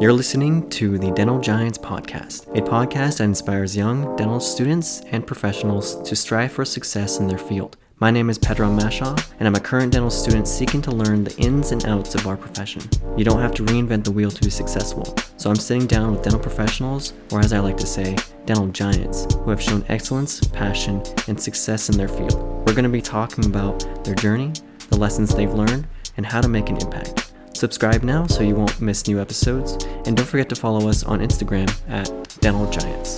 You're listening to the Dental Giants podcast, a podcast that inspires young dental students and professionals to strive for success in their field. My name is Pedram Mashaw, and I'm a current dental student seeking to learn the ins and outs of our profession. You don't have to reinvent the wheel to be successful, so I'm sitting down with dental professionals, or as I like to say, dental giants, who have shown excellence, passion, and success in their field. We're going to be talking about their journey, the lessons they've learned, and how to make an impact. Subscribe now so you won't miss new episodes, and don't forget to follow us on Instagram at Dental Giants.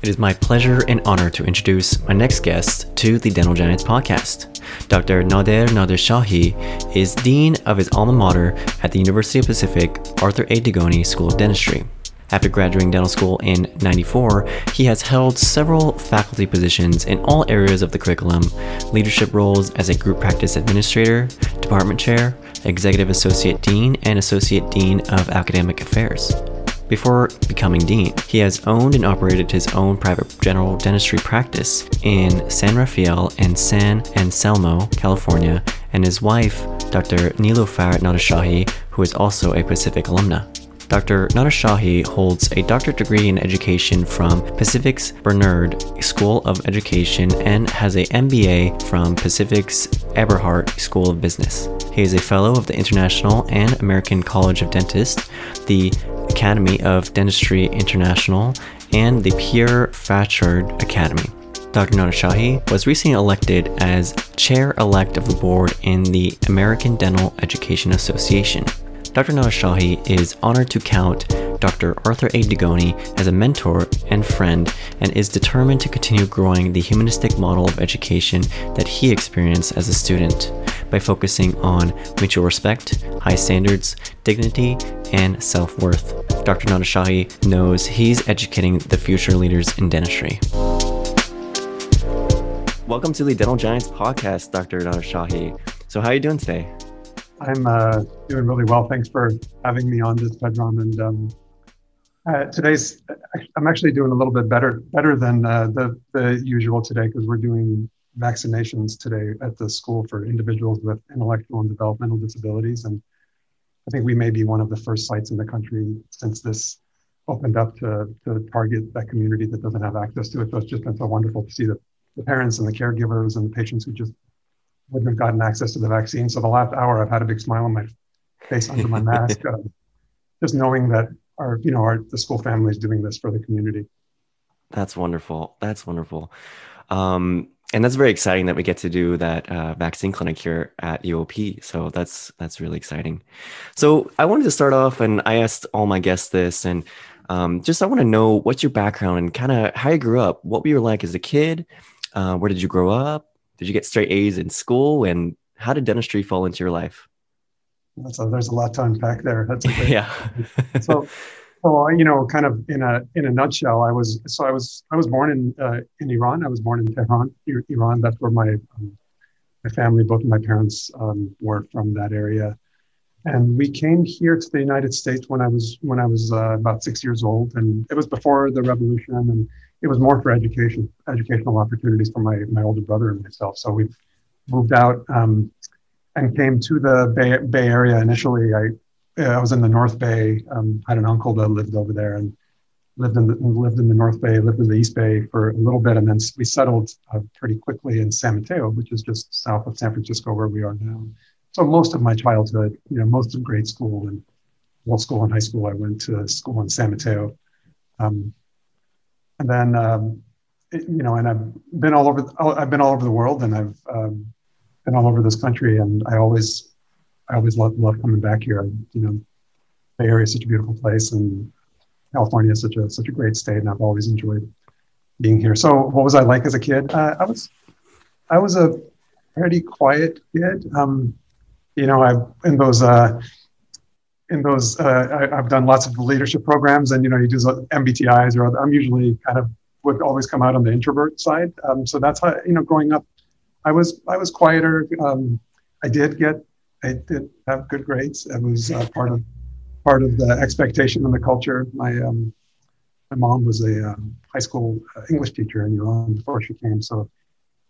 It is my pleasure and honor to introduce my next guest to the Dental Giants podcast. Dr. Nader Nadershahi is Dean of his alma mater at the University of Pacific Arthur A. Dugoni School of Dentistry. After graduating dental school in 94, he has held several faculty positions in all areas of the curriculum, leadership roles as a group practice administrator, department chair, executive associate dean, and associate dean of academic affairs. Before becoming dean, he has owned and operated his own private general dentistry practice in San Rafael and San Anselmo, California, and his wife, Dr. Nilofar Nadershahi, who is also a Pacific alumna. Dr. Nadershahi holds a doctorate degree in education from Pacific's Benerd School of Education and has a MBA from Pacific's Eberhardt School of Business. He is a fellow of the International and American College of Dentists, the Academy of Dentistry International, and the Pierre Fauchard Academy. Dr. Nadershahi was recently elected as chair elect of the board in the American Dental Education Association. Dr. Nadershahi is honored to count Dr. Arthur A. Dugoni as a mentor and friend and is determined to continue growing the humanistic model of education that he experienced as a student by focusing on mutual respect, high standards, dignity, and self worth. Dr. Nadershahi knows he's educating the future leaders in dentistry. Welcome to the Dental Giants podcast, Dr. Nadershahi. So, how are you doing today? I'm uh, doing really well. Thanks for having me on this, Pedram. And um, uh, today's, I'm actually doing a little bit better, better than uh, the the usual today because we're doing vaccinations today at the school for individuals with intellectual and developmental disabilities, and I think we may be one of the first sites in the country since this opened up to, to target that community that doesn't have access to it. So it's just been so wonderful to see the, the parents and the caregivers and the patients who just wouldn't have gotten access to the vaccine. So the last hour, I've had a big smile on my face under my mask, uh, just knowing that our, you know, our the school family is doing this for the community. That's wonderful. That's wonderful. Um, and that's very exciting that we get to do that uh, vaccine clinic here at UOP. So that's that's really exciting. So I wanted to start off, and I asked all my guests this, and um, just I want to know what's your background and kind of how you grew up. What were you like as a kid? Uh, where did you grow up? Did you get straight A's in school? And how did dentistry fall into your life? So there's a lot to unpack there. That's a great, yeah. so, so you know, kind of in a in a nutshell, I was so I was I was born in uh, in Iran. I was born in Tehran, Iran. That's where my um, my family, both my parents, um, were from that area, and we came here to the United States when I was when I was uh, about six years old, and it was before the revolution, and it was more for education, educational opportunities for my, my older brother and myself. So we moved out um, and came to the Bay, Bay Area initially. I, I was in the North Bay. Um, had an uncle that lived over there and lived in the, lived in the North Bay, lived in the East Bay for a little bit, and then we settled uh, pretty quickly in San Mateo, which is just south of San Francisco, where we are now. So most of my childhood, you know, most of grade school and middle school and high school, I went to school in San Mateo. Um, and then um, you know, and I've been all over. I've been all over the world, and I've um, been all over this country, and I always, I always love, love coming back here. You know, Bay Area is such a beautiful place, and California is such a such a great state, and I've always enjoyed being here. So, what was I like as a kid? Uh, I was, I was a pretty quiet kid. Um, you know, I in those. Uh, in those, uh, I, have done lots of leadership programs, and you know, you do MBTIs, or other, I'm usually kind of would always come out on the introvert side. Um, so that's how you know, growing up, I was I was quieter. Um, I did get, I did have good grades. It was uh, part of part of the expectation and the culture. My um, my mom was a um, high school uh, English teacher in Iran before she came, so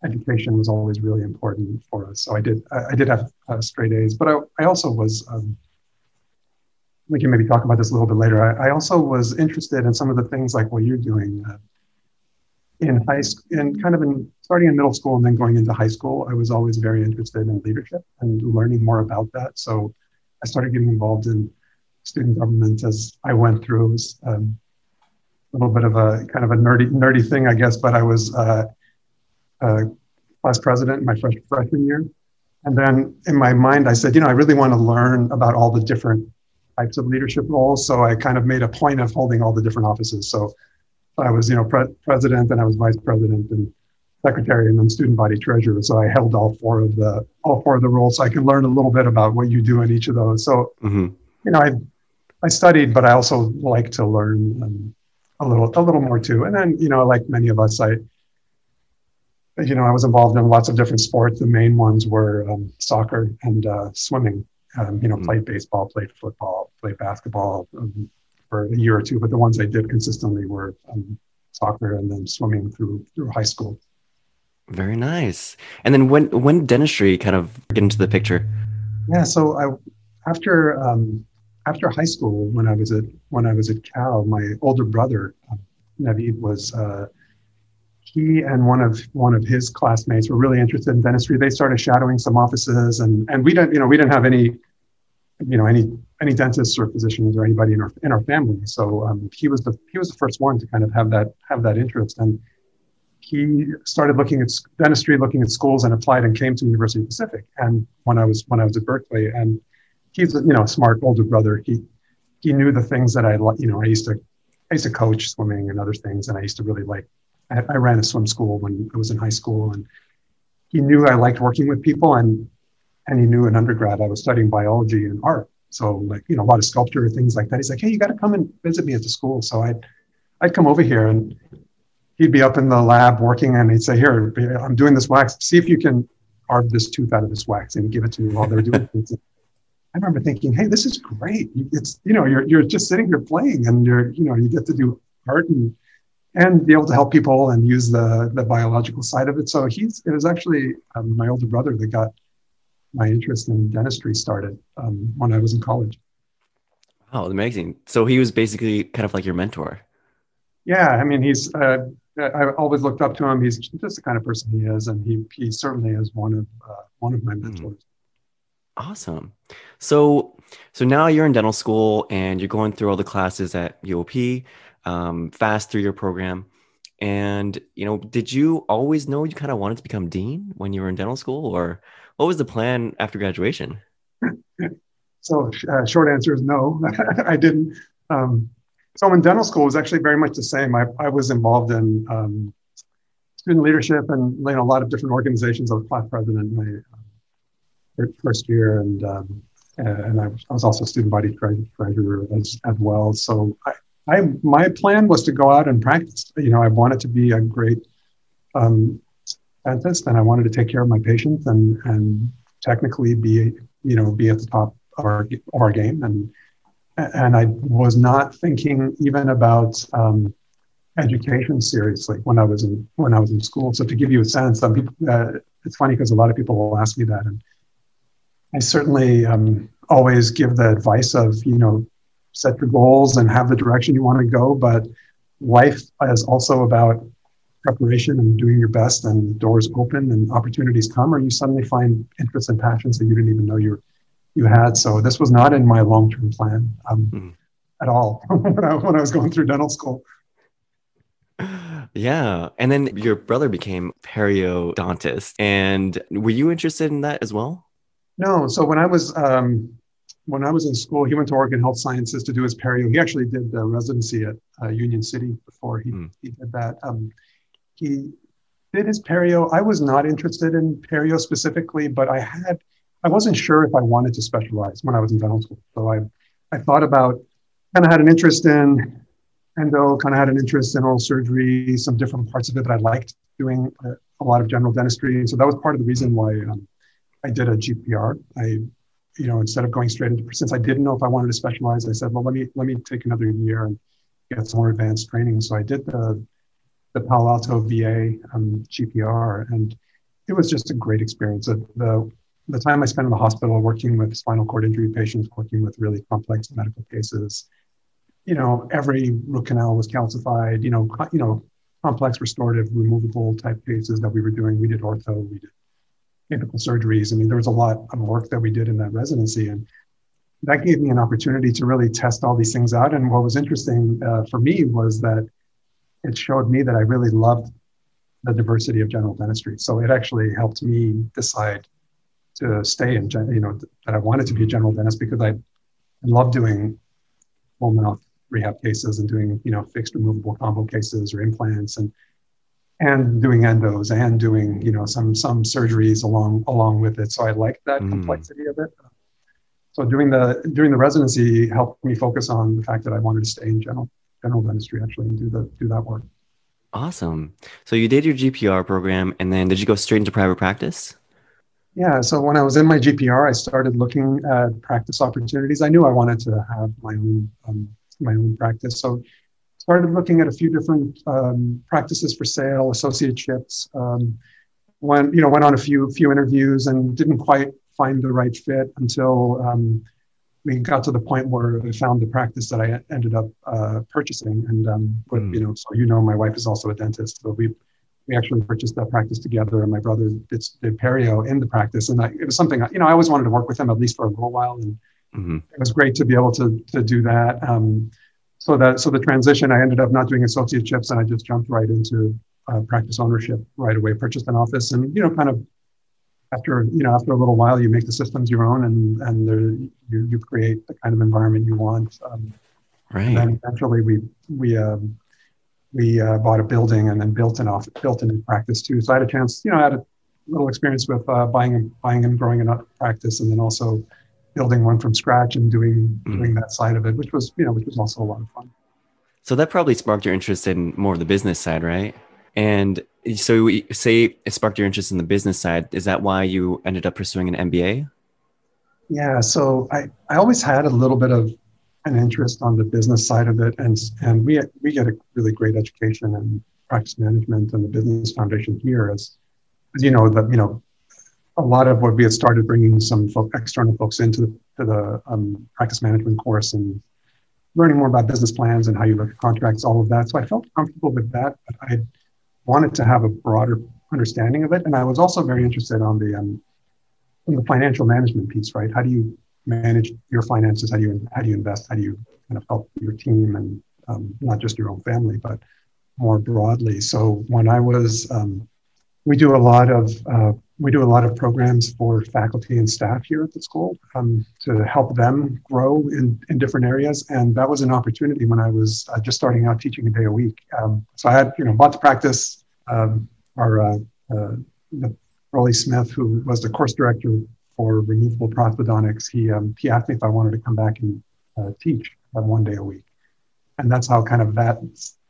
education was always really important for us. So I did I, I did have uh, straight A's, but I, I also was. Um, we can maybe talk about this a little bit later. I, I, also was interested in some of the things like what you're doing uh, in high school, and kind of in starting in middle school and then going into high school. I was always very interested in leadership and learning more about that. So I started getting involved in student government as I went through. It was um, a little bit of a kind of a nerdy nerdy thing, I guess, but I was. Uh, uh, class president my fresh, freshman year. And then in my mind, I said, you know, I really want to learn about all the different types of leadership roles. So I kind of made a point of holding all the different offices. So I was, you know, pre- president and I was vice president and secretary and then student body treasurer. So I held all four of the all four of the roles, so I can learn a little bit about what you do in each of those. So mm-hmm. you know, I I studied, but I also like to learn um, a little a little more too. And then you know, like many of us, I you know, I was involved in lots of different sports. The main ones were um, soccer and uh, swimming. Um, you know, mm-hmm. played baseball, played football, played basketball um, for a year or two. But the ones I did consistently were um, soccer and then swimming through through high school. Very nice. And then when when dentistry kind of get into the picture? Yeah. So I after um, after high school, when I was at when I was at Cal, my older brother um, Navid was. Uh, he and one of one of his classmates were really interested in dentistry. They started shadowing some offices, and and we didn't you know we didn't have any you know any any dentists or physicians or anybody in our in our family. So um, he was the he was the first one to kind of have that have that interest, and he started looking at dentistry, looking at schools, and applied and came to University of Pacific. And when I was when I was at Berkeley, and he's you know a smart older brother. He he knew the things that I you know I used to I used to coach swimming and other things, and I used to really like I, I ran a swim school when I was in high school, and he knew I liked working with people, and and he knew in undergrad I was studying biology and art, so like you know a lot of sculpture things like that. He's like, hey, you got to come and visit me at the school. So I'd I'd come over here and he'd be up in the lab working, and he'd say, here, I'm doing this wax. See if you can carve this tooth out of this wax, and give it to me while they're doing it. I remember thinking, hey, this is great. It's you know you're you're just sitting here playing, and you're you know you get to do art and and be able to help people and use the the biological side of it. So he's it was actually um, my older brother that got my interest in dentistry started um, when I was in college. Oh, amazing! So he was basically kind of like your mentor. Yeah, I mean, he's. Uh, I always looked up to him. He's just the kind of person he is, and he he certainly is one of uh, one of my hmm. mentors. Awesome. So so now you're in dental school and you're going through all the classes at UOP um, fast through your program. And you know, did you always know you kind of wanted to become dean when you were in dental school, or what was the plan after graduation? so, uh, short answer is no, I didn't. Um, so, in dental school, was actually very much the same. I, I was involved in um, student leadership and you know, a lot of different organizations. I was class president my uh, first year, and um, and I was also student body treasurer as, as well. So I, I my plan was to go out and practice. You know, I wanted to be a great um, dentist, and I wanted to take care of my patients and and technically be you know be at the top of our, of our game. And and I was not thinking even about um, education seriously when I was in when I was in school. So to give you a sense, some people, uh, it's funny because a lot of people will ask me that, and I certainly um, always give the advice of you know set your goals and have the direction you want to go. But life is also about preparation and doing your best, and doors open and opportunities come, or you suddenly find interests and passions that you didn't even know you you had. So this was not in my long term plan um, mm. at all when, I, when I was going through dental school. Yeah. And then your brother became periodontist. And were you interested in that as well? No. So when I was um, when I was in school, he went to Oregon Health Sciences to do his perio. He actually did the residency at uh, Union City before he, mm. he did that. Um, he did his perio. I was not interested in perio specifically, but I had, I wasn't sure if I wanted to specialize when I was in dental school. So I, I thought about, kind of had an interest in endo, kind of had an interest in oral surgery, some different parts of it, but I liked doing a, a lot of general dentistry. And so that was part of the reason why um, I did a GPR. I you know, instead of going straight into, since I didn't know if I wanted to specialize, I said, well, let me let me take another year and get some more advanced training. So I did the the Palo Alto VA um, GPR, and it was just a great experience. The, the time I spent in the hospital working with spinal cord injury patients, working with really complex medical cases, you know, every root canal was calcified, you know, you know, complex restorative removable type cases that we were doing. We did ortho, we did apical surgeries. I mean, there was a lot of work that we did in that residency. And that gave me an opportunity to really test all these things out. And what was interesting uh, for me was that it showed me that I really loved the diversity of general dentistry. So it actually helped me decide to stay in, you know, that I wanted to be a general dentist because I, I love doing full mouth rehab cases and doing, you know, fixed removable combo cases or implants and and doing endos and doing, you know, some some surgeries along along with it. So I liked that mm. complexity of it. So doing the doing the residency helped me focus on the fact that I wanted to stay in general general dentistry actually and do the do that work. Awesome. So you did your GPR program, and then did you go straight into private practice? Yeah. So when I was in my GPR, I started looking at practice opportunities. I knew I wanted to have my own um, my own practice, so started looking at a few different um, practices for sale, associateships. Um, went you know went on a few few interviews and didn't quite find the right fit until um, we got to the point where I found the practice that I ended up uh, purchasing. And um, with, mm. you know, so you know, my wife is also a dentist, so we we actually purchased that practice together. And my brother did, did perio in the practice, and I, it was something you know I always wanted to work with him at least for a little while, and mm-hmm. it was great to be able to to do that. Um, so that so the transition, I ended up not doing associateships, and I just jumped right into uh, practice ownership right away. Purchased an office, and you know, kind of after you know after a little while you make the systems your own and and there, you you create the kind of environment you want um, right and then eventually we we um, we uh, bought a building and then built an office built a new practice too so i had a chance you know i had a little experience with uh, buying and buying and growing a practice and then also building one from scratch and doing mm. doing that side of it which was you know which was also a lot of fun so that probably sparked your interest in more of the business side right and so we say it sparked your interest in the business side. Is that why you ended up pursuing an MBA? Yeah. So I, I always had a little bit of an interest on the business side of it. And, and we, we get a really great education in practice management and the business foundation here as, as you know, that, you know, a lot of what we had started bringing some folk, external folks into the, to the um, practice management course and learning more about business plans and how you look at contracts, all of that. So I felt comfortable with that, but I wanted to have a broader understanding of it. And I was also very interested on the um, the financial management piece, right? How do you manage your finances? How do you how do you invest? How do you kind of help your team and um, not just your own family, but more broadly? So when I was, um, we do a lot of uh, we do a lot of programs for faculty and staff here at the school um, to help them grow in, in different areas. And that was an opportunity when I was uh, just starting out teaching a day a week. Um, so I had, you know, bought the practice. Um, our uh, uh, Rolly Smith, who was the course director for removable prosthodontics, he um, he asked me if I wanted to come back and uh, teach one day a week, and that's how kind of that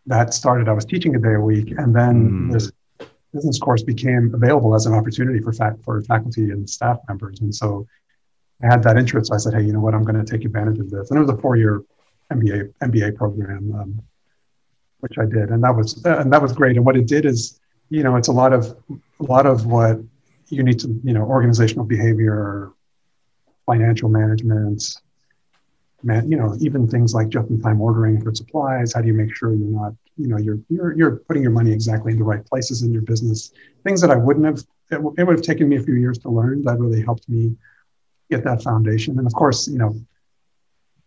that started. I was teaching a day a week, and then mm. this business course became available as an opportunity for for faculty and staff members, and so I had that interest. So I said, hey, you know what, I'm going to take advantage of this, and it was a four year MBA MBA program. Um, which I did, and that was and that was great. And what it did is, you know, it's a lot of a lot of what you need to, you know, organizational behavior, financial management, man, you know, even things like just-in-time ordering for supplies. How do you make sure you're not, you know, you're you're you're putting your money exactly in the right places in your business? Things that I wouldn't have. It, it would have taken me a few years to learn. That really helped me get that foundation. And of course, you know,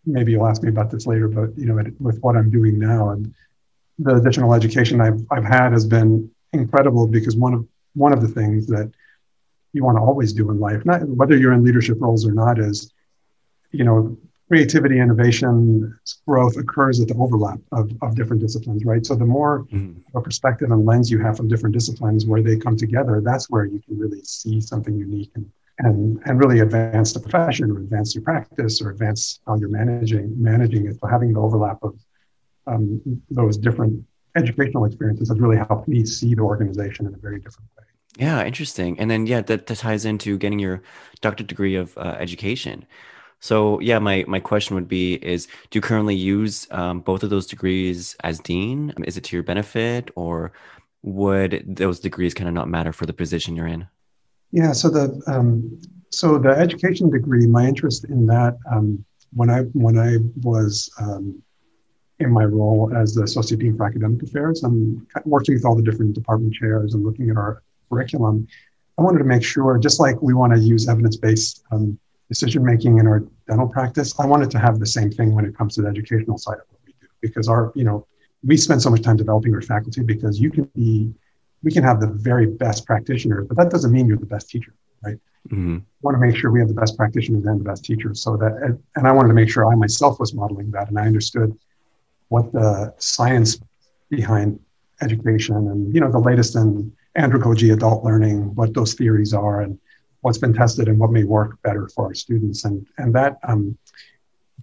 maybe you'll ask me about this later, but you know, with what I'm doing now and the additional education I've, I've had has been incredible because one of one of the things that you want to always do in life, not whether you're in leadership roles or not, is you know creativity, innovation, growth occurs at the overlap of, of different disciplines, right? So the more mm. a perspective and lens you have from different disciplines where they come together, that's where you can really see something unique and and and really advance the profession or advance your practice or advance how you're managing managing it. So having the overlap of um, those different educational experiences has really helped me see the organization in a very different way. Yeah, interesting. And then yeah, that, that ties into getting your doctorate degree of uh, education. So yeah, my my question would be: Is do you currently use um, both of those degrees as dean? Is it to your benefit, or would those degrees kind of not matter for the position you're in? Yeah, so the um, so the education degree, my interest in that um, when I when I was um, in my role as the associate dean for academic affairs, I'm working with all the different department chairs and looking at our curriculum. I wanted to make sure, just like we want to use evidence based um, decision making in our dental practice, I wanted to have the same thing when it comes to the educational side of what we do, because our you know we spend so much time developing our faculty because you can be we can have the very best practitioners, but that doesn't mean you're the best teacher, right? Mm-hmm. want to make sure we have the best practitioners and the best teachers. So that, and I wanted to make sure I myself was modeling that, and I understood what the science behind education and you know the latest in andragogy adult learning, what those theories are, and what's been tested and what may work better for our students, and and that um,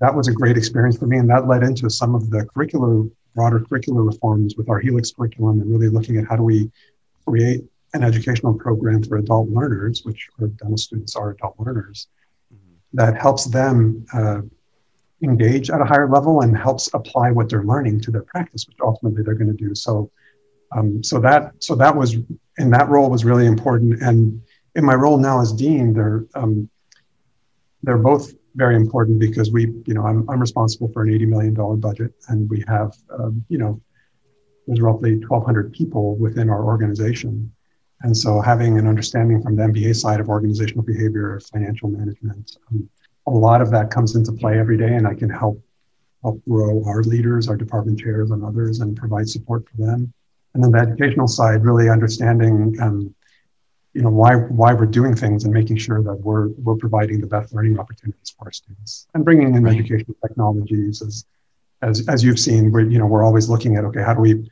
that was a great experience for me, and that led into some of the curricular broader curricular reforms with our Helix curriculum and really looking at how do we create an educational program for adult learners, which our dental students are adult learners, mm-hmm. that helps them uh, engage at a higher level and helps apply what they're learning to their practice, which ultimately they're going to do. So, um, so that so that was in that role was really important. And in my role now as dean, they're um, they're both very important because we, you know, I'm, I'm responsible for an $80 million budget and we have, um, you know, there's roughly 1,200 people within our organization. And so having an understanding from the MBA side of organizational behavior, financial management, um, a lot of that comes into play every day and I can help help grow our leaders, our department chairs and others and provide support for them. And then the educational side, really understanding um, you know why why we're doing things and making sure that we're we're providing the best learning opportunities for our students and bringing in right. educational technologies as as as you've seen we're you know we're always looking at okay how do we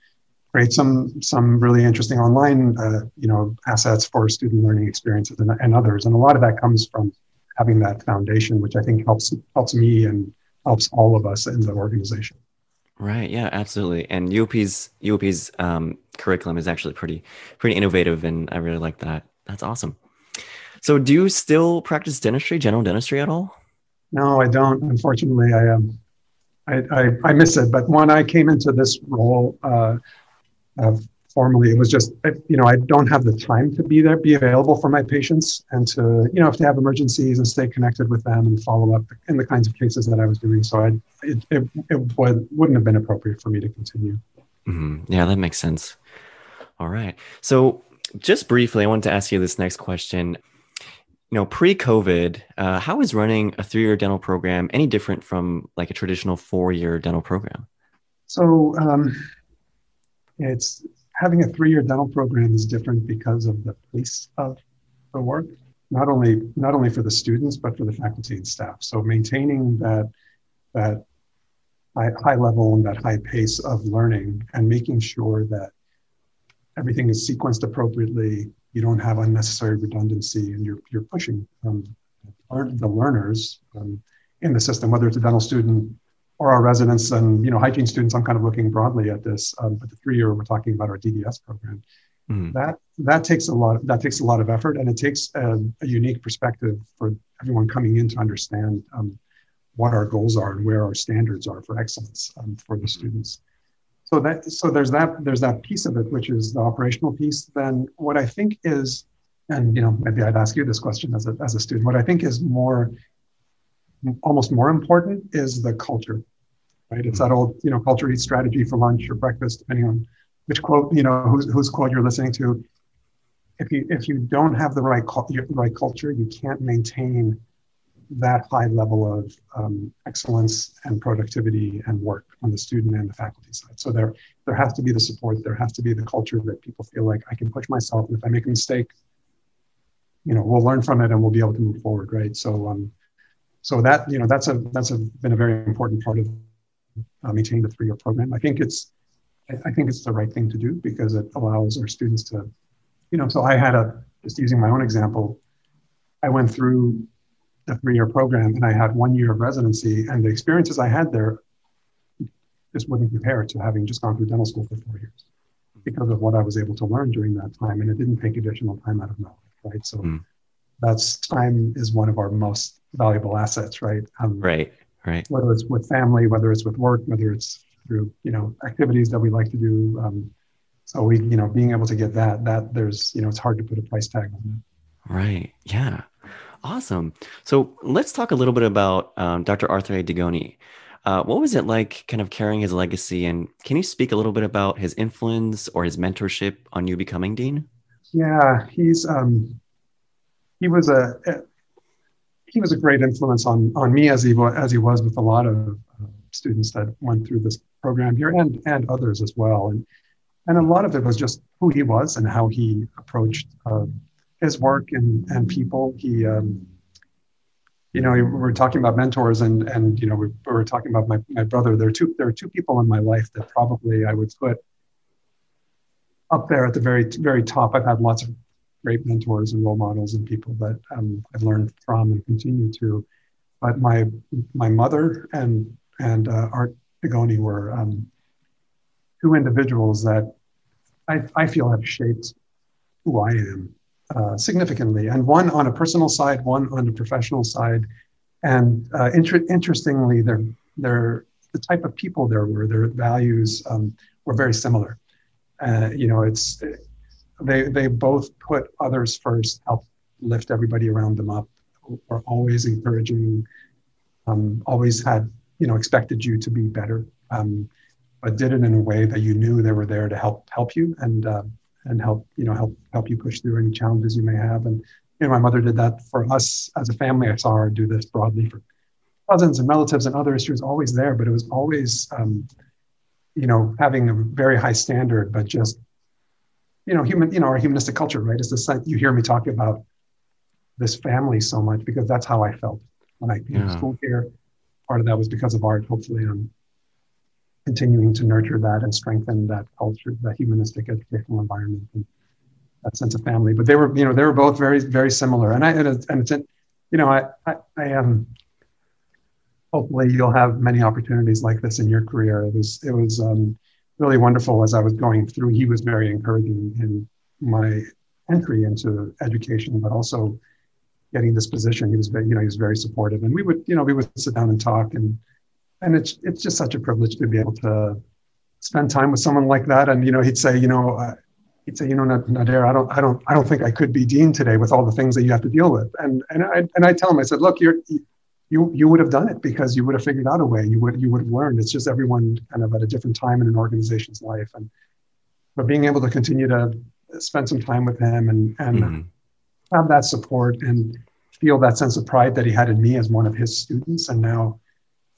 create some some really interesting online uh, you know assets for student learning experiences and, and others and a lot of that comes from having that foundation which i think helps helps me and helps all of us in the organization Right. Yeah. Absolutely. And UOP's UOP's um, curriculum is actually pretty pretty innovative, and I really like that. That's awesome. So, do you still practice dentistry, general dentistry, at all? No, I don't. Unfortunately, I um, I, I, I miss it. But when I came into this role, uh, of formally it was just you know i don't have the time to be there be available for my patients and to you know if they have emergencies and stay connected with them and follow up in the kinds of cases that i was doing so i it, it, it would, wouldn't have been appropriate for me to continue mm-hmm. yeah that makes sense all right so just briefly i wanted to ask you this next question. You know pre-covid uh, how is running a three-year dental program any different from like a traditional four-year dental program? So um, it's having a three-year dental program is different because of the pace of the work not only not only for the students but for the faculty and staff. So maintaining that that high, high level and that high pace of learning and making sure that everything is sequenced appropriately you don't have unnecessary redundancy and you're, you're pushing um, the learners um, in the system whether it's a dental student or our residents and you know hygiene students. I'm kind of looking broadly at this, um, but the three year we're talking about our DDS program. Mm. That that takes a lot. That takes a lot of effort, and it takes a, a unique perspective for everyone coming in to understand um, what our goals are and where our standards are for excellence um, for the mm-hmm. students. So that so there's that there's that piece of it, which is the operational piece. Then what I think is, and you know maybe I'd ask you this question as a as a student. What I think is more almost more important is the culture, right? It's that old, you know, culture eats strategy for lunch or breakfast, depending on which quote, you know, whose, whose quote you're listening to. If you if you don't have the right right culture, you can't maintain that high level of um, excellence and productivity and work on the student and the faculty side. So there there has to be the support. There has to be the culture that people feel like I can push myself, and if I make a mistake, you know, we'll learn from it and we'll be able to move forward, right? So um, so that you know that's a that's a, been a very important part of uh, maintaining the three-year program. I think it's I think it's the right thing to do because it allows our students to, you know. So I had a just using my own example, I went through the three-year program and I had one year of residency, and the experiences I had there just wouldn't compare to having just gone through dental school for four years because of what I was able to learn during that time, and it didn't take additional time out of my life, right? So. Mm. That's time is one of our most valuable assets, right? Um, right, right. Whether it's with family, whether it's with work, whether it's through you know activities that we like to do. Um, so we, you know, being able to get that, that there's, you know, it's hard to put a price tag on it. Right. Yeah. Awesome. So let's talk a little bit about um, Dr. Arthur A. Dugoni. Uh, what was it like kind of carrying his legacy? And can you speak a little bit about his influence or his mentorship on you becoming dean? Yeah, he's um, he was a, a he was a great influence on on me as he was as he was with a lot of uh, students that went through this program here and and others as well. And and a lot of it was just who he was and how he approached uh, his work and and people. He um, you know, we were talking about mentors and, and, you know, we, we were talking about my, my brother. There are two, there are two people in my life that probably I would put up there at the very, very top. I've had lots of great mentors and role models and people that um, I've learned from and continue to. But my, my mother and, and uh, Art Dugoni were um, two individuals that I, I feel have shaped who I am uh, significantly, and one on a personal side, one on a professional side. And uh, inter- interestingly, they're, the type of people there were, their values um, were very similar. Uh, you know, it's they they both put others first, help lift everybody around them up, were always encouraging, um, always had you know expected you to be better, um, but did it in a way that you knew they were there to help help you and uh, and help you know help help you push through any challenges you may have. And you know, my mother did that for us as a family. I saw her do this broadly for cousins and relatives and others. She was always there, but it was always um, you know having a very high standard, but just you know human you know our humanistic culture, right? Is the you hear me talk about this family so much because that's how I felt when I came yeah. to school here. Part of that was because of art. Hopefully, I'm continuing to nurture that and strengthen that culture, that humanistic educational environment and that sense of family. But they were, you know, they were both very, very similar. And I, and it's, and it's you know, I, I, am, um, hopefully you'll have many opportunities like this in your career. It was, it was um, really wonderful as I was going through. He was very encouraging in my entry into education, but also getting this position. He was very, you know, he was very supportive and we would, you know, we would sit down and talk and, and it's it's just such a privilege to be able to spend time with someone like that. And you know, he'd say, you know, uh, he'd say, you know, Nader, I don't, I don't, I don't think I could be dean today with all the things that you have to deal with. And and I and I tell him, I said, look, you're you you would have done it because you would have figured out a way. You would you would have learned. It's just everyone kind of at a different time in an organization's life. And but being able to continue to spend some time with him and and mm-hmm. have that support and feel that sense of pride that he had in me as one of his students, and now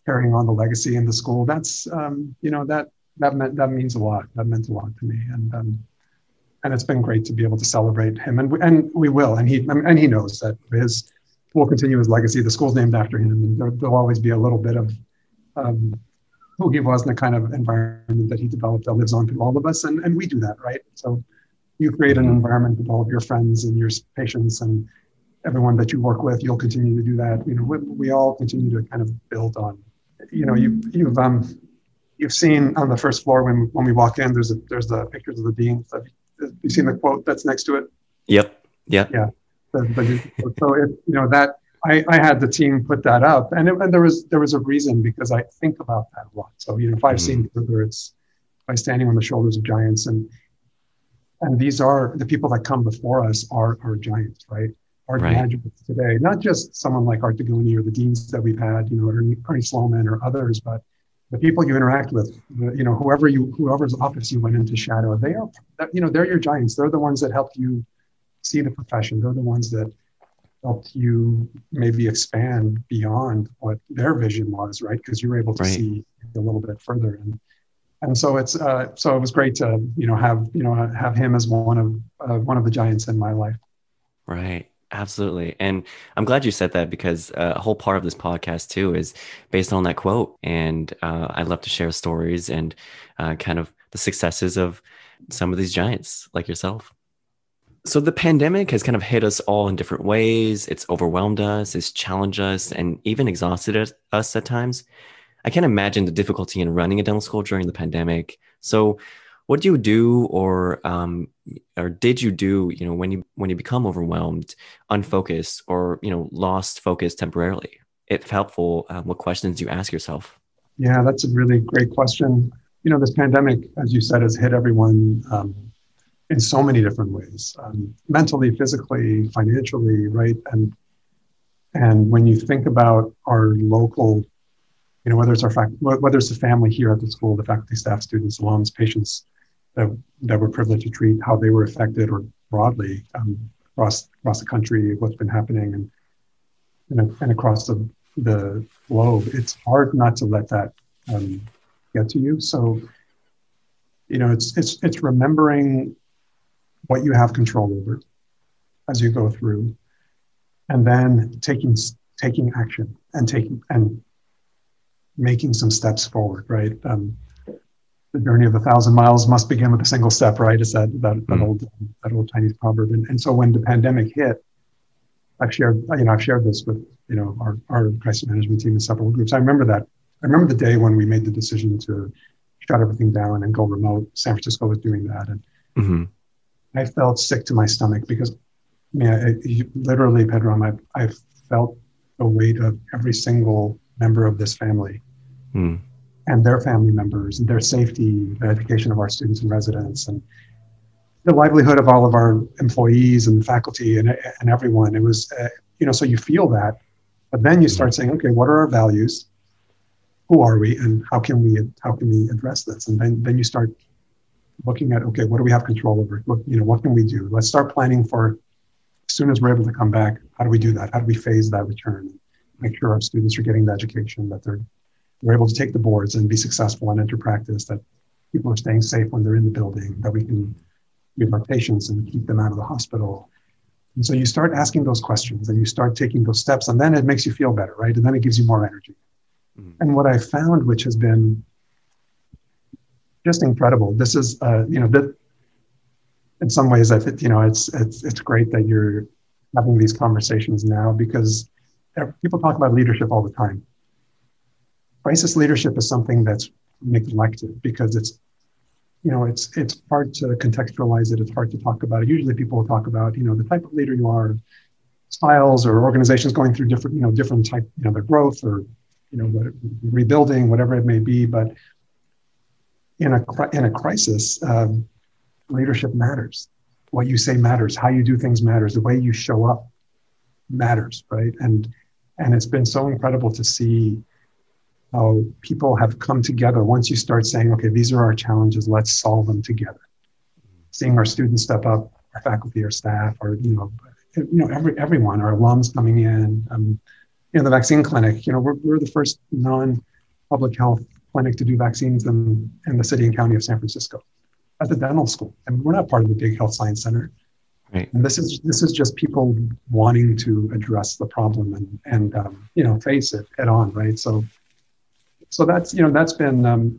carrying on the legacy in the school. That's um, you know that that meant that means a lot. That meant a lot to me, and um, and it's been great to be able to celebrate him, and we, and we will, and he and he knows that his will continue his legacy. The school's named after him, and there, will always be a little bit of um, who he was and the kind of environment that he developed that lives on through all of us, and and we do that, right? So you create an environment with all of your friends and your patients and everyone that you work with. You'll continue to do that. You know, we, we all continue to kind of build on you know, you, you've um, you've seen on the first floor when when we walk in, there's a, there's the pictures of the deans. Have you, seen the quote that's next to it? Yep. Yep. Yeah. so it, you know that I, I had the team put that up, and, it, and there was there was a reason because I think about that a lot. So you know, if I've mm-hmm. seen further, it's by standing on the shoulders of giants, and and these are the people that come before us are are giants, right? Art right. graduates today, not just someone like Art Dugoni or the deans that we've had, you know, Ernie, Ernie Sloman or others, but the people you interact with, you know, whoever you, whoever's office you went into shadow, they are, you know, they're your giants. They're the ones that helped you see the profession. They're the ones that helped you maybe expand beyond what their vision was, right? Because you were able to right. see a little bit further. And and so it's uh, so it was great to you know have you know have him as one of uh, one of the giants in my life. Right. Absolutely. And I'm glad you said that because uh, a whole part of this podcast, too, is based on that quote. And uh, I love to share stories and uh, kind of the successes of some of these giants like yourself. So the pandemic has kind of hit us all in different ways. It's overwhelmed us, it's challenged us, and even exhausted us, at times. I can't imagine the difficulty in running a dental school during the pandemic. So, what do you do or um, or did you do you know when you when you become overwhelmed unfocused or you know lost focus temporarily? If helpful um, what questions do you ask yourself? Yeah that's a really great question. You know this pandemic as you said has hit everyone um, in so many different ways, um, mentally, physically, financially, right? And and when you think about our local, you know, whether it's our fact, whether it's the family here at the school, the faculty, staff, students, alums, patients that that we're privileged to treat, how they were affected, or broadly um, across across the country, what's been happening, and and, and across the the globe, it's hard not to let that um, get to you. So, you know, it's it's it's remembering what you have control over as you go through, and then taking taking action and taking and making some steps forward. Right. Um, the journey of a thousand miles must begin with a single step. Right. Is that that, that mm. old that old Chinese proverb? And, and so when the pandemic hit, I've shared you know I've shared this with you know our our crisis management team in several groups. I remember that. I remember the day when we made the decision to shut everything down and go remote. San Francisco was doing that, and mm-hmm. I felt sick to my stomach because, yeah, literally, Pedram, I, I felt the weight of every single member of this family mm. And their family members and their safety, the education of our students and residents, and the livelihood of all of our employees and faculty and, and everyone. It was, uh, you know, so you feel that, but then you start saying, okay, what are our values? Who are we, and how can we how can we address this? And then then you start looking at okay, what do we have control over? What, you know, what can we do? Let's start planning for as soon as we're able to come back. How do we do that? How do we phase that return? Make sure our students are getting the education that they're they're able to take the boards and be successful and enter practice. That people are staying safe when they're in the building. That we can with our patients and keep them out of the hospital. And so you start asking those questions and you start taking those steps, and then it makes you feel better, right? And then it gives you more energy. Mm-hmm. And what I found, which has been just incredible, this is, uh, you know, that in some ways, I think, you know, it's, it's, it's great that you're having these conversations now because people talk about leadership all the time. Crisis leadership is something that's neglected because it's you know, it's it's hard to contextualize it. It's hard to talk about it. Usually, people talk about you know the type of leader you are, styles or organizations going through different you know different type you know their growth or you know rebuilding whatever it may be. But in a in a crisis, um, leadership matters. What you say matters. How you do things matters. The way you show up matters, right? And and it's been so incredible to see how people have come together once you start saying, okay, these are our challenges, let's solve them together. Seeing our students step up, our faculty, our staff, or you know, you know, every everyone, our alums coming in. Um, you know, the vaccine clinic. You know, we're, we're the first non-public health clinic to do vaccines in, in the city and county of San Francisco at the dental school, and we're not part of the big health science center. Right. And this is this is just people wanting to address the problem and and um, you know face it head on, right? So so that's you know that's been um,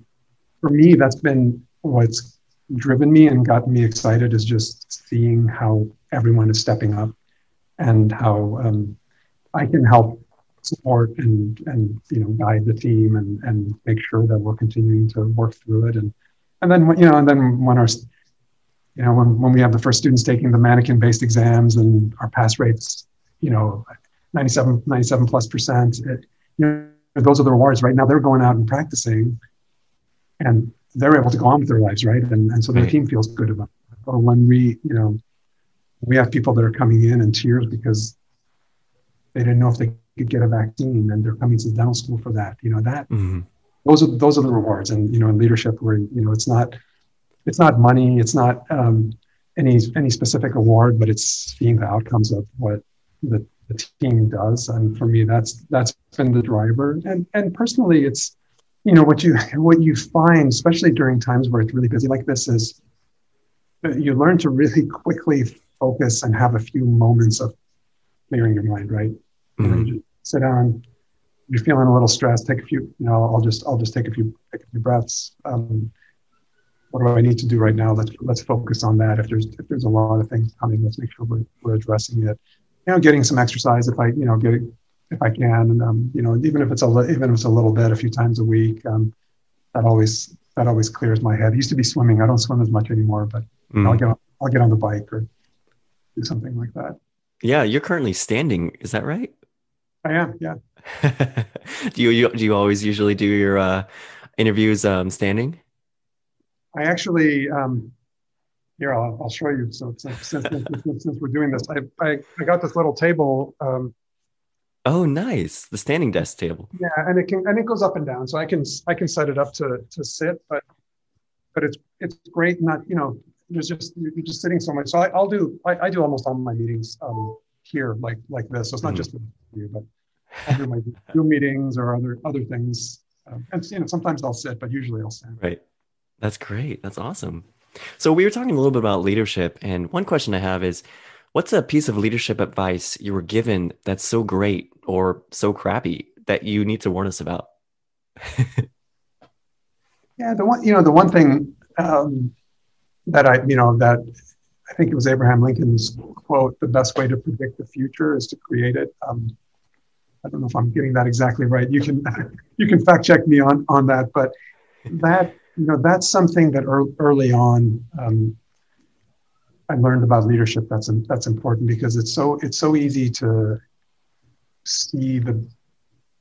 for me that's been what's driven me and gotten me excited is just seeing how everyone is stepping up and how um, I can help support and and you know guide the team and and make sure that we're continuing to work through it. And and then you know and then when our you know when, when we have the first students taking the mannequin based exams and our pass rates you know 97 97 plus percent it, you know those are the rewards right now they're going out and practicing and they're able to go on with their lives right? And, and so their team feels good about it. Or when we you know we have people that are coming in in tears because they didn't know if they could get a vaccine and they're coming to the dental school for that you know that mm-hmm. those are those are the rewards. And you know in leadership where you know it's not it's not money it's not um, any any specific award but it's seeing the outcomes of what the the team does. And for me, that's that's been the driver. And and personally, it's you know what you what you find, especially during times where it's really busy like this, is you learn to really quickly focus and have a few moments of clearing your mind. Right, mm-hmm. you sit down. You're feeling a little stressed. Take a few. You know, I'll just I'll just take a few take a few breaths. Um, what do I need to do right now? Let's let's focus on that. If there's if there's a lot of things coming, let's make sure we're, we're addressing it you know, getting some exercise if I, you know, get if I can, and um, you know, even if it's a even if it's a little bit, a few times a week, um, that always that always clears my head. It used to be swimming. I don't swim as much anymore, but mm. I'll get on, I'll get on the bike or do something like that. Yeah, you're currently standing. Is that right? I am. Yeah. do you, you do you always usually do your uh, interviews um, standing? I actually um, Here, I'll, I'll show you. So since, since, since, since we're doing this, I, I, I got this little table. Um, oh, nice. The standing desk table. Yeah, and it can and it goes up and down. So I can I can set it up to to sit, but but it's it's great. Not you know there's just you're just sitting so much. So I, will do I, I, do almost all my meetings um, here like like this. So it's not mm-hmm. just you, but I do my Zoom meetings or other other things. Um, and you know sometimes I'll sit, but usually I'll stand. Right. That's great. That's awesome. So we were talking a little bit about leadership, and one question I have is, what's a piece of leadership advice you were given that's so great or so crappy that you need to warn us about? yeah, the one you know the one thing um, that I you know that I think it was Abraham Lincoln's quote: "The best way to predict the future is to create it." Um, I don't know if I'm getting that exactly right. You can you can fact check me on on that, but that you know that's something that early on um, I learned about leadership. That's that's important because it's so it's so easy to see the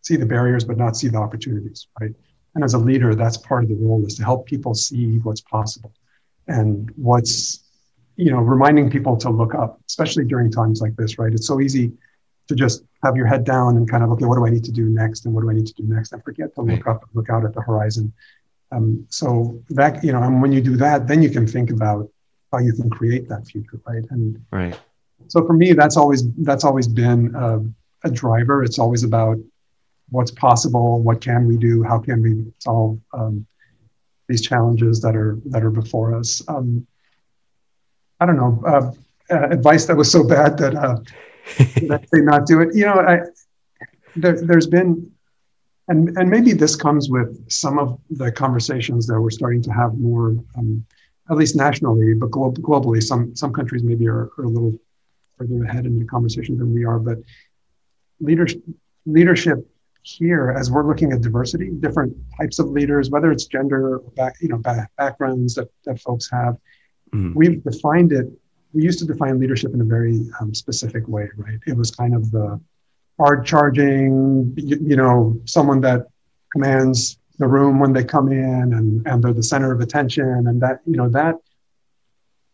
see the barriers but not see the opportunities, right? And as a leader, that's part of the role is to help people see what's possible and what's you know reminding people to look up, especially during times like this, right? It's so easy to just have your head down and kind of okay, what do I need to do next, and what do I need to do next, and forget to look up, look out at the horizon um, so that you know, and when you do that, then you can think about how you can create that future, right? And right. So for me, that's always that's always been a, a driver. It's always about what's possible, what can we do, how can we solve um, these challenges that are that are before us. Um, I don't know uh, uh, advice that was so bad that uh, that they not do it. You know, I, there, there's been and and maybe this comes with some of the conversations that we're starting to have more, um, at least nationally, but glo- globally. Some some countries maybe are, are, a little further ahead in the conversation than we are. But leadership leadership here, as we're looking at diversity, different types of leaders, whether it's gender, back, you know, back, backgrounds that that folks have, mm. we've defined it. We used to define leadership in a very um, specific way, right? It was kind of the hard charging, you, you, know, someone that commands the room when they come in and, and they're the center of attention. And that, you know, that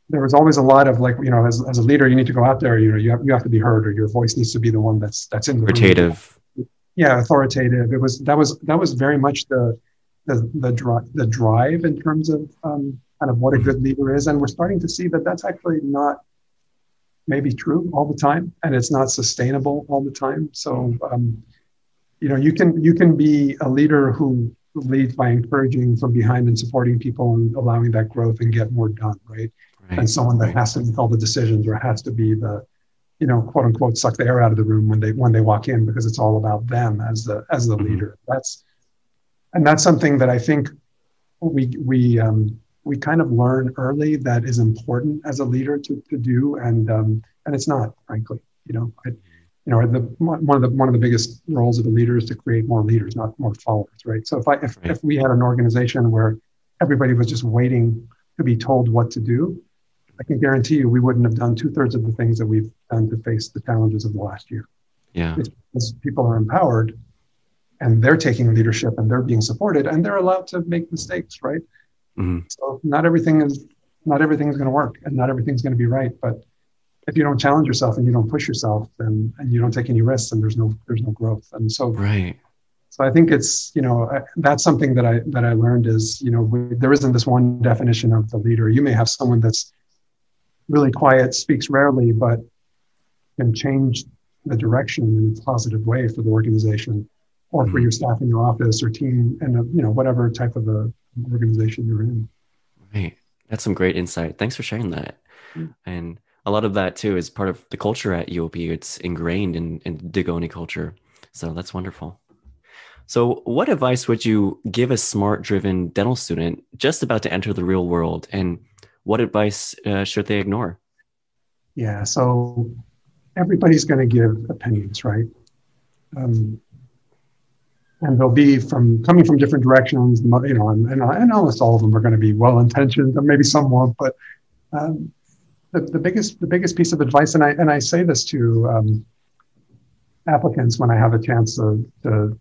there was always a lot of like, you know, as, as a leader, you need to go out there, you know, you have, you have to be heard or your voice needs to be the one that's, that's in the authoritative. Room. Yeah. Authoritative. It was, that was, that was very much the, the, the, dri- the drive in terms of um, kind of what a good leader is. And we're starting to see that that's actually not maybe true all the time and it's not sustainable all the time so um, you know you can you can be a leader who leads by encouraging from behind and supporting people and allowing that growth and get more done right, right. and someone that has to make all the decisions or has to be the you know quote unquote suck the air out of the room when they when they walk in because it's all about them as the as the mm-hmm. leader that's and that's something that i think we we um, we kind of learn early that is important as a leader to, to do and um, and it's not frankly you know I, you know the one of the one of the biggest roles of a leader is to create more leaders not more followers right? So if i if, right. if we had an organization where everybody was just waiting to be told what to do i can guarantee you we wouldn't have done two-thirds of the things that we've done to face the challenges of the last year. Yeah. It's because people are empowered and they're taking leadership and they're being supported and they're allowed to make mistakes right Mm-hmm. So not everything is not everything is going to work, and not everything's going to be right. But if you don't challenge yourself and you don't push yourself, then and you don't take any risks, and there's no there's no growth. And so right. So I think it's you know I, that's something that I that I learned is you know we, there isn't this one definition of the leader. You may have someone that's really quiet, speaks rarely, but can change the direction in a positive way for the organization or mm-hmm. for your staff in your office or team and you know whatever type of a organization you're in. Right. That's some great insight. Thanks for sharing that. Mm. And a lot of that too is part of the culture at UOP. It's ingrained in, in Dugoni culture. So that's wonderful. So, what advice would you give a smart driven dental student just about to enter the real world? And what advice uh, should they ignore? Yeah, so everybody's going to give opinions, right? Um, and they'll be from coming from different directions, you know, and, and, and almost all of them are going to be well intentioned, and maybe some won't. But um, the, the biggest the biggest piece of advice, and I and I say this to um, applicants when I have a chance to, to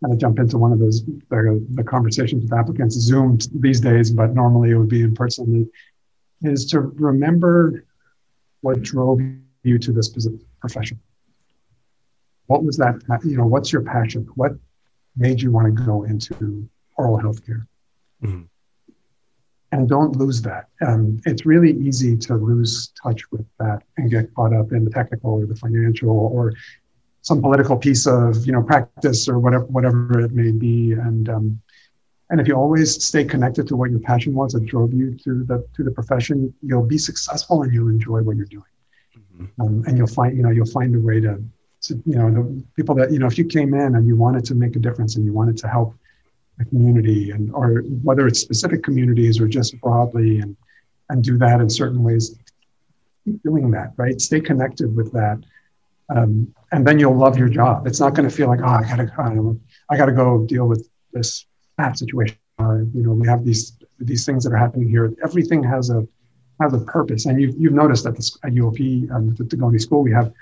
kind of jump into one of those the, the conversations with applicants, Zoom these days, but normally it would be in person. is to remember what drove you to this profession. What was that? You know, what's your passion? What made you want to go into oral health care? Mm-hmm. And don't lose that. Um, it's really easy to lose touch with that and get caught up in the technical or the financial or some political piece of you know practice or whatever whatever it may be. And um, and if you always stay connected to what your passion was that drove you to the to the profession, you'll be successful and you'll enjoy what you're doing. Mm-hmm. Um, and you'll find you know you'll find a way to, to you know the people that you know if you came in and you wanted to make a difference and you wanted to help a community and or whether it's specific communities or just broadly and and do that in certain ways keep doing that right? Stay connected with that. Um, and then you'll love your job. It's not going to feel like oh i gotta i gotta go deal with this bad situation you know we have these these things that are happening here. Everything has a has a purpose. And you've, you've noticed at, the, at uop um, the Dugoni school we have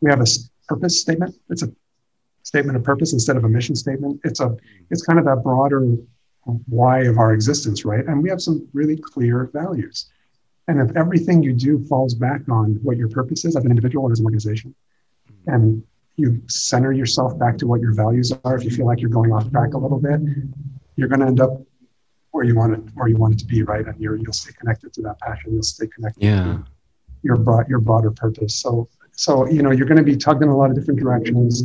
we have a purpose statement it's a statement of purpose instead of a mission statement. It's a it's kind of that broader why of our existence, right? And we have some really clear values. And if everything you do falls back on what your purpose is as an individual or as an organization, and you center yourself back to what your values are, if you feel like you're going off track a little bit, you're going to end up where you want it, where you want it to be, right? And you're, you'll stay connected to that passion. You'll stay connected yeah. to your broad, your broader purpose. So, so you know, you're going to be tugged in a lot of different directions.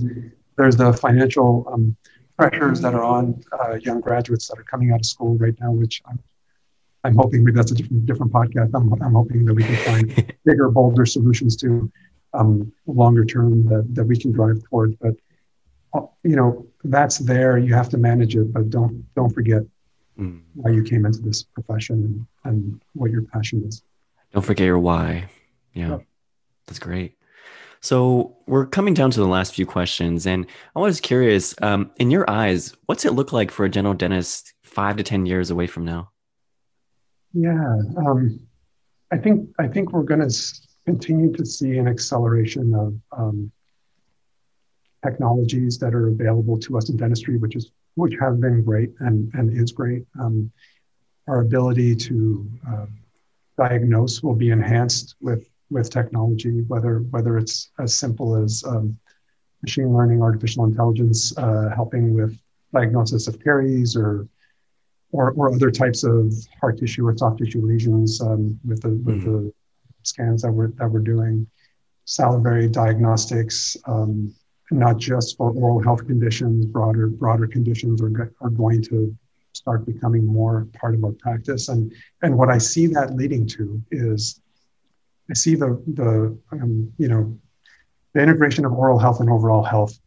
There's the financial um, pressures that are on uh, young graduates that are coming out of school right now, which I'm, I'm hoping maybe that's a different, different podcast. I'm, I'm hoping that we can find bigger, bolder solutions to um, longer term that, that we can drive toward. But uh, you know, that's there. You have to manage it, but don't don't forget mm. why you came into this profession and, and what your passion is. Don't forget your why. Yeah, yep. that's great. So we're coming down to the last few questions, and I was curious, um, in your eyes, what's it look like for a general dentist five to ten years away from now? Yeah, um, I think I think we're going to continue to see an acceleration of um, technologies that are available to us in dentistry, which is which have been great and and is great. Um, our ability to uh, diagnose will be enhanced with with technology, whether whether it's as simple as um, machine learning, artificial intelligence, uh, helping with diagnosis of caries or, or or other types of hard tissue or soft tissue lesions um, with the with mm-hmm. the scans that we're that we're doing, salivary diagnostics, um, not just for oral health conditions, broader broader conditions are are going to start becoming more part of our practice. And and what I see that leading to is I see the the um, you know the integration of oral health and overall health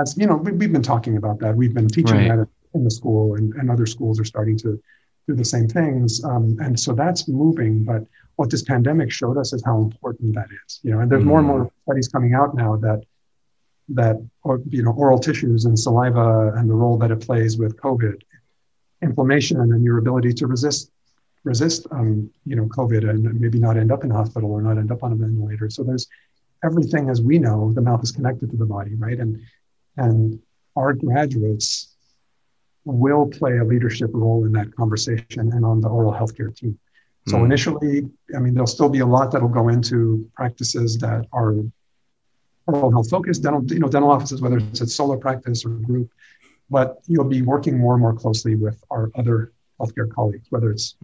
as you know we, have been talking about that. We've been teaching right. that in the school, and, and other schools are starting to do the same things. Um, and so that's moving. But what this pandemic showed us is how important that is. You know, and there's mm more and more studies coming out now that that or, you know oral tissues and saliva and the role that it plays with COVID, inflammation, and your ability to resist resist, um, you know, COVID and maybe not end up in hospital or not end up on a ventilator. So there's everything, as we know, the mouth is connected to the body, right? And and our graduates will play a leadership role in that conversation and on the oral healthcare team. So mm. initially, I mean, there'll still be a lot that'll go into practices that are oral health focused, dental, you know, dental offices, whether it's a solo practice or group, but you'll be working more and more closely with our other healthcare colleagues, whether it's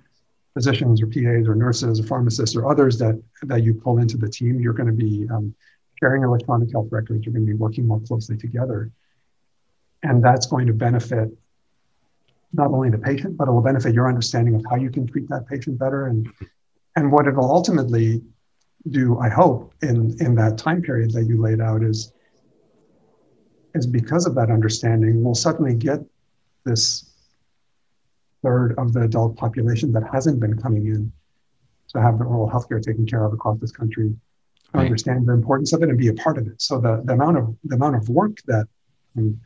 physicians or PAs or nurses or pharmacists or others that, that you pull into the team, you're going to be um, sharing electronic health records. You're going to be working more closely together. And that's going to benefit not only the patient, but it will benefit your understanding of how you can treat that patient better. And, and what it'll ultimately do, I hope, in, in that time period that you laid out is, is because of that understanding, we'll suddenly get this third of the adult population that hasn't been coming in to have the oral healthcare taken care of across this country right. understand the importance of it and be a part of it. So the, the amount of the amount of work that um,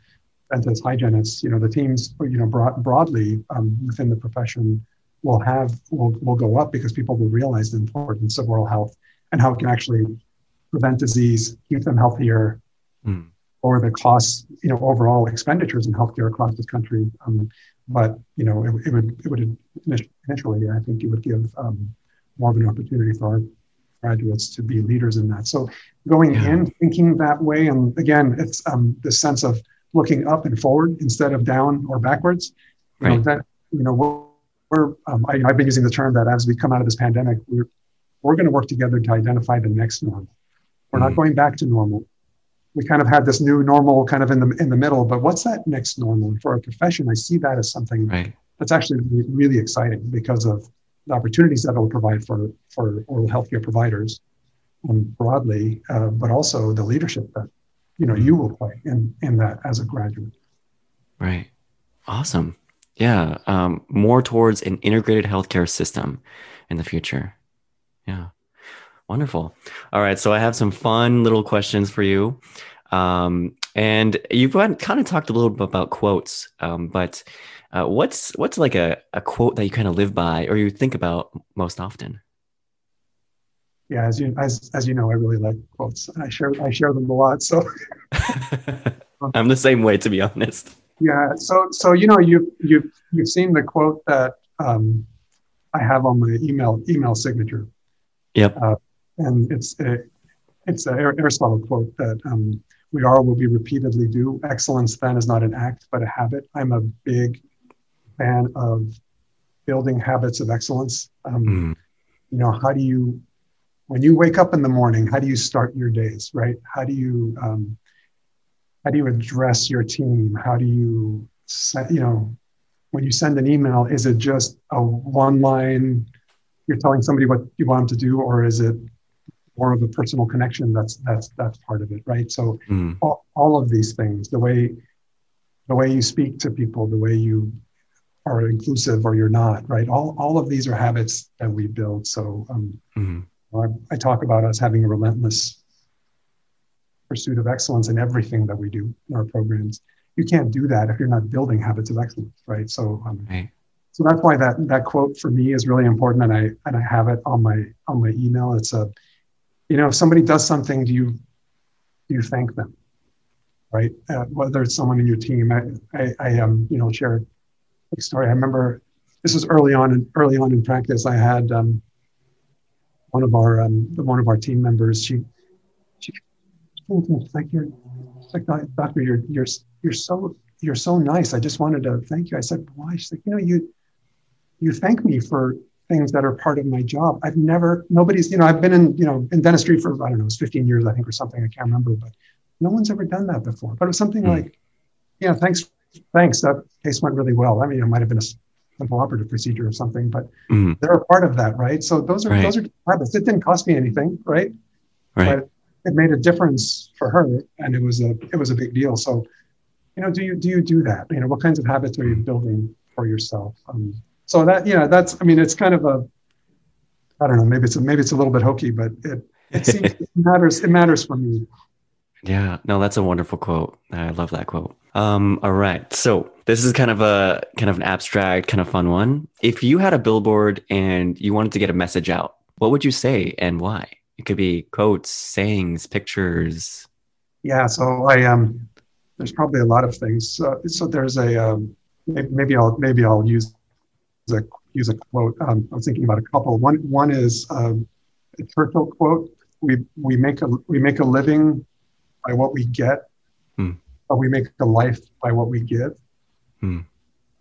dentists, hygienists, you know, the teams, you know, broad, broadly um, within the profession will have will, will go up because people will realize the importance of oral health and how it can actually prevent disease, keep them healthier, mm. or the costs, you know, overall expenditures in healthcare across this country. Um, but you know, it, it would it would initially, I think, it would give um, more of an opportunity for our graduates to be leaders in that. So going yeah. in thinking that way, and again, it's um, the sense of looking up and forward instead of down or backwards. You right. know, that you know we're, we're um, I, have been using the term that as we come out of this pandemic, we're we're going to work together to identify the next normal. We're mm-hmm. not going back to normal. We kind of had this new normal kind of in the in the middle, but what's that next normal? For our profession, I see that as something right. that's actually really exciting because of the opportunities that it'll provide for for oral healthcare providers um, broadly, uh, but also the leadership that you know you will play in in that as a graduate. Right. Awesome. Yeah. Um, more towards an integrated healthcare system in the future. Yeah. Wonderful. All right. So I have some fun little questions for you. Um, and you've kind of talked a little bit about quotes, um, but uh, what's what's like a, a quote that you kind of live by or you think about most often? Yeah, as you as as you know, I really like quotes. I share I share them a lot. So I'm the same way, to be honest. Yeah. So so you know you you you've seen the quote that um, I have on my email email signature. Yep. Uh, and it's a, it's an Aristotle quote that um, we are will be repeatedly do. Excellence then is not an act but a habit. I'm a big fan of building habits of excellence. Um, mm. You know, how do you, when you wake up in the morning, how do you start your days, right? How do you, um, how do you address your team? How do you, set, you know, when you send an email, is it just a one line, you're telling somebody what you want them to do, or is it more of a personal connection? That's that's that's part of it, right? So mm. all, all of these things, the way the way you speak to people, the way you are inclusive or you're not, right? All, all of these are habits that we build. So um, mm-hmm. I, I, talk about us having a relentless pursuit of excellence in everything that we do in our programs. You can't do that if you're not building habits of excellence, right? So, um, right. so that's why that that quote for me is really important, and I and I have it on my on my email. It's a, you know, if somebody does something, do you do you thank them, right? Uh, whether it's someone in your team, I I, I um you know share a story. I remember this was early on in early on in practice. I had um, one of our um, one of our team members. She she like you're like doctor, you're you're you're so you're so nice. I just wanted to thank you. I said, why? She's like, you know, you you thank me for things that are part of my job. I've never nobody's you know I've been in you know in dentistry for I don't know it's 15 years I think or something I can't remember, but no one's ever done that before. But it was something mm. like, yeah, thanks thanks, that case went really well. I mean, it might have been a simple operative procedure or something, but mm-hmm. they're a part of that, right? So those are right. those are habits. It didn't cost me anything, right? Right. But it made a difference for her, and it was a it was a big deal. So, you know, do you do you do that? You know, what kinds of habits are you building for yourself? Um, so that yeah, that's I mean, it's kind of a I don't know, maybe it's a, maybe it's a little bit hokey, but it it seems it matters. It matters for me. Yeah, no, that's a wonderful quote. I love that quote. Um, all right. So this is kind of a kind of an abstract, kind of fun one. If you had a billboard and you wanted to get a message out, what would you say and why? It could be quotes, sayings, pictures. Yeah. So I um, there's probably a lot of things. Uh, so there's a um, maybe I'll maybe I'll use a use a quote. Um, I was thinking about a couple. One one is um, a Churchill quote. We we make a we make a living by what we get but we make a life by what we give. Hmm.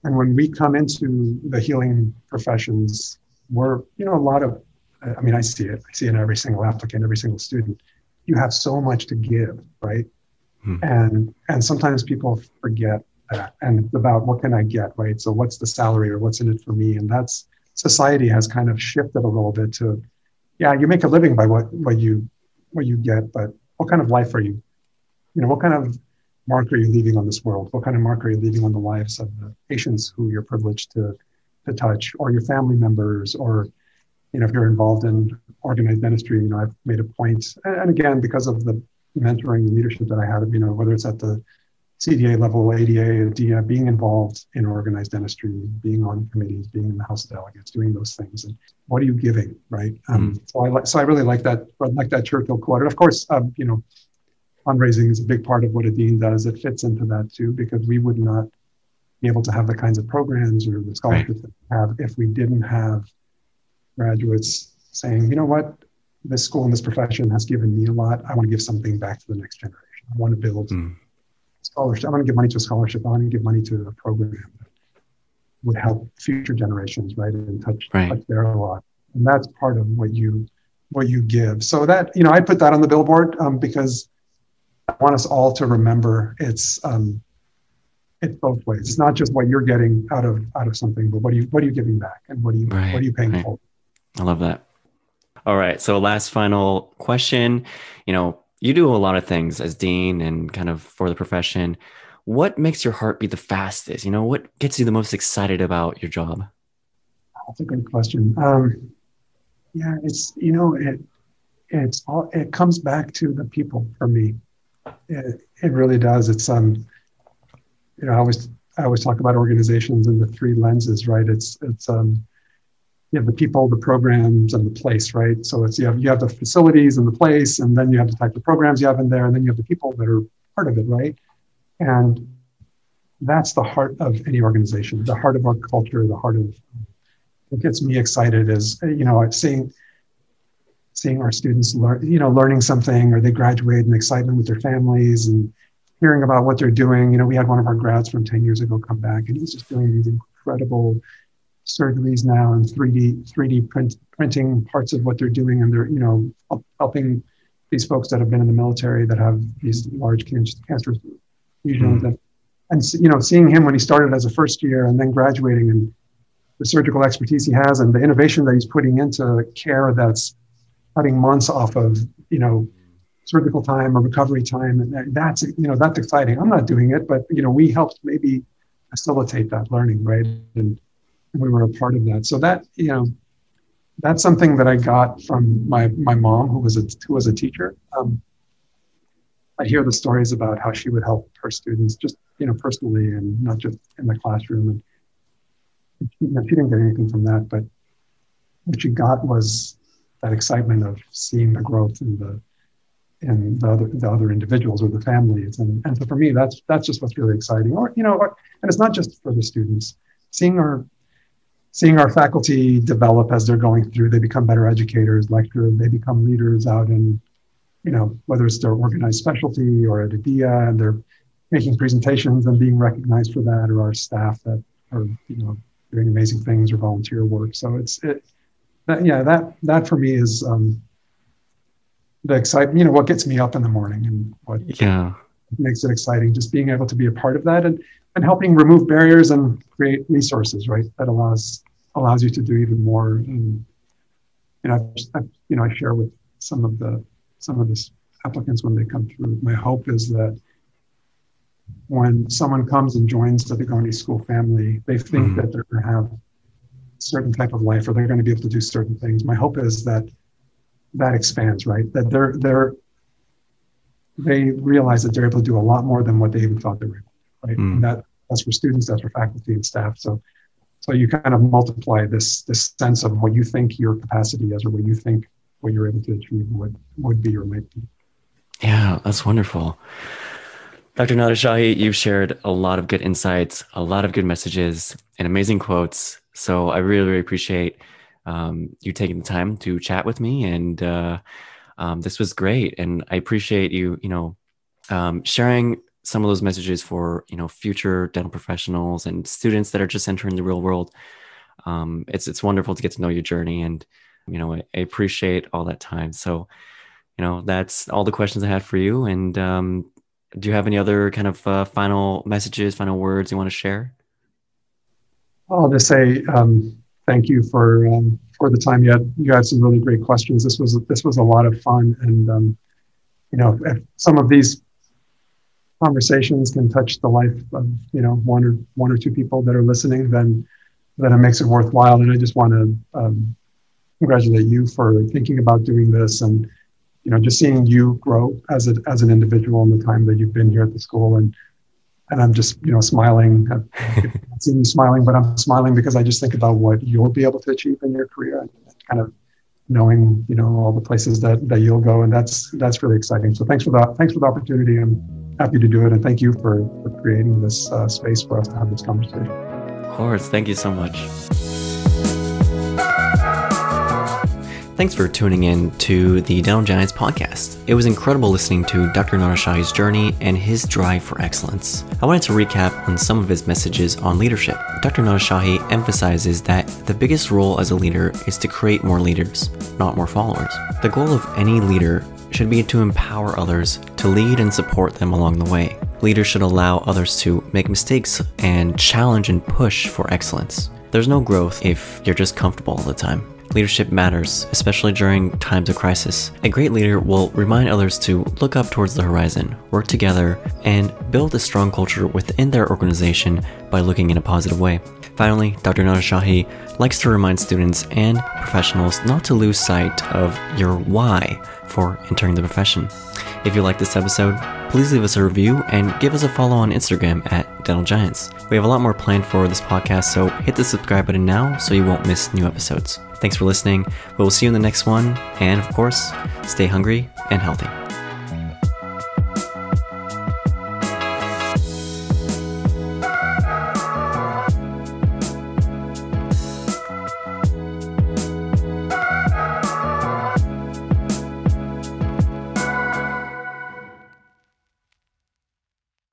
And when we come into the healing professions, we're, you know, a lot of, I mean, I see it, I see it in every single applicant, every single student. You have so much to give, right? Hmm. And and sometimes people forget that and it's about what can I get, right? So what's the salary or what's in it for me? And that's society has kind of shifted a little bit to, yeah, you make a living by what what you what you get, but what kind of life are you? You know, what kind of mark are you leaving on this world? What kind of mark are you leaving on the lives of the patients who you're privileged to, to touch, or your family members, or you know, if you're involved in organized dentistry you know, I've made a point, and again, because of the mentoring and leadership that I had, you know, whether it's at the CDA level, ADA, DIA, being involved in organized dentistry, being on committees, being in the House of Delegates, doing those things, and what are you giving, right? Um, mm-hmm. So I like, so I really like that, like that Churchill quote, and of course, um, you know, fundraising is a big part of what a dean does. It fits into that too, because we would not be able to have the kinds of programs or the scholarships right. that we have if we didn't have graduates saying, you know what, this school and this profession has given me a lot. I want to give something back to the next generation. I want to build mm. Scholarship. I want to give money to a scholarship. I want to give money to a program that would help future generations, right, and touch, right. touch their lot. And that's part of what you what you give. So that you know, I put that on the billboard um, because I want us all to remember it's um, it's both ways. It's not just what you're getting out of out of something, but what are you what are you giving back, and what are you right, what are you paying right. for? I love that. All right. So last final question. You know, you do a lot of things as dean and kind of for the profession. What makes your heart beat the fastest? You know, what gets you the most excited about your job? That's a good question. Um, yeah, it's you know it it's all it comes back to the people for me. It, it really does. It's um you know, I always I always talk about organizations in the three lenses, right? It's it's um, you have the people, the programs, and the place, right? So it's you have you have the facilities and the place, and then you have the type of programs you have in there, and then you have the people that are part of it, right? And that's the heart of any organization, the heart of our culture, the heart of what gets me excited is you know seeing seeing our students learn, you know, learning something, or they graduate and excitement with their families and hearing about what they're doing. You know, we had one of our grads from 10 years ago come back and he's just doing these incredible surgeries now and 3D 3D print, printing parts of what they're doing and they're, you know, helping these folks that have been in the military that have these large cancer, cancerous lesions. Mm-hmm. And, and, you know, seeing him when he started as a first year and then graduating and the surgical expertise he has and the innovation that he's putting into care that's cutting months off of, you know, surgical time or recovery time, and that's you know that's exciting. I'm not doing it, but you know we helped maybe facilitate that learning, right? And we were a part of that. So that you know that's something that I got from my my mom, who was a who was a teacher. Um, I hear the stories about how she would help her students, just you know personally, and not just in the classroom. And you know, she didn't get anything from that, but what she got was that excitement of seeing the growth in the in the other the other individuals or the families. And, and so for me, that's that's just what's really exciting. Or you know, or, and it's not just for the students. Seeing our seeing our faculty develop as they're going through, they become better educators, lecturers, they become leaders out in, you know, whether it's their organized specialty or at ADEA, and they're making presentations and being recognized for that, or our staff that are, you know, doing amazing things or volunteer work. So it's it, that, yeah, that that for me is um, the excitement, you know, what gets me up in the morning and what yeah. Makes it exciting. Just being able to be a part of that and, and helping remove barriers and create resources, right? That allows allows you to do even more. And you know, I, you know, I share with some of the some of the applicants when they come through. My hope is that when someone comes and joins the Dugoni School family, they think mm-hmm. that they're going to have a certain type of life or they're going to be able to do certain things. My hope is that that expands, right? That they're they're they realize that they're able to do a lot more than what they even thought they were, right? Mm. And that that's for students, that's for faculty and staff. So so you kind of multiply this this sense of what you think your capacity is or what you think what you're able to achieve would would be or might be. Yeah, that's wonderful. Dr. Nadershahi, you've shared a lot of good insights, a lot of good messages, and amazing quotes. So I really, really appreciate um, you taking the time to chat with me, and uh, um, this was great. And I appreciate you, you know, um, sharing some of those messages for you know future dental professionals and students that are just entering the real world. Um, it's it's wonderful to get to know your journey, and you know I, I, appreciate all that time. So, you know, that's all the questions I had for you. And um, do you have any other kind of uh, final messages, final words you want to share? I'll just say um, thank you for um, for the time. You had you had some really great questions. This was this was a lot of fun, and um, you know, if some of these conversations can touch the life of you know one or one or two people that are listening, then then it makes it worthwhile. And I just want to um, congratulate you for thinking about doing this and you know just seeing you grow as a as an individual in the time that you've been here at the school and and I'm just you know smiling. I've seen you smiling, but I'm smiling because I just think about what you'll be able to achieve in your career and kind of knowing you know all the places that that you'll go, and that's that's really exciting. So thanks for that. Thanks for the opportunity. I'm happy to do it, and thank you for, for creating this uh, space for us to have this conversation. Of course, thank you so much. Thanks for tuning in to the Dental Giants podcast. It was incredible listening to Dr. Nader journey and his drive for excellence. I wanted to recap on some of his messages on leadership. Dr. Nadershahi emphasizes that the biggest role as a leader is to create more leaders, not more followers. The goal of any leader should be to empower others to lead and support them along the way. Leaders should allow others to make mistakes and challenge and push for excellence. There's no growth if you're just comfortable all the time. Leadership matters, especially during times of crisis. A great leader will remind others to look up towards the horizon, work together, and build a strong culture within their organization by looking in a positive way. Finally, Dr. Nadershahi likes to remind students and professionals not to lose sight of your why for entering the profession. If you like this episode, please leave us a review and give us a follow on Instagram at Dental Giants. We have a lot more planned for this podcast, so hit the subscribe button now so you won't miss new episodes. Thanks for listening. We will see you in the next one, and of course, stay hungry and healthy.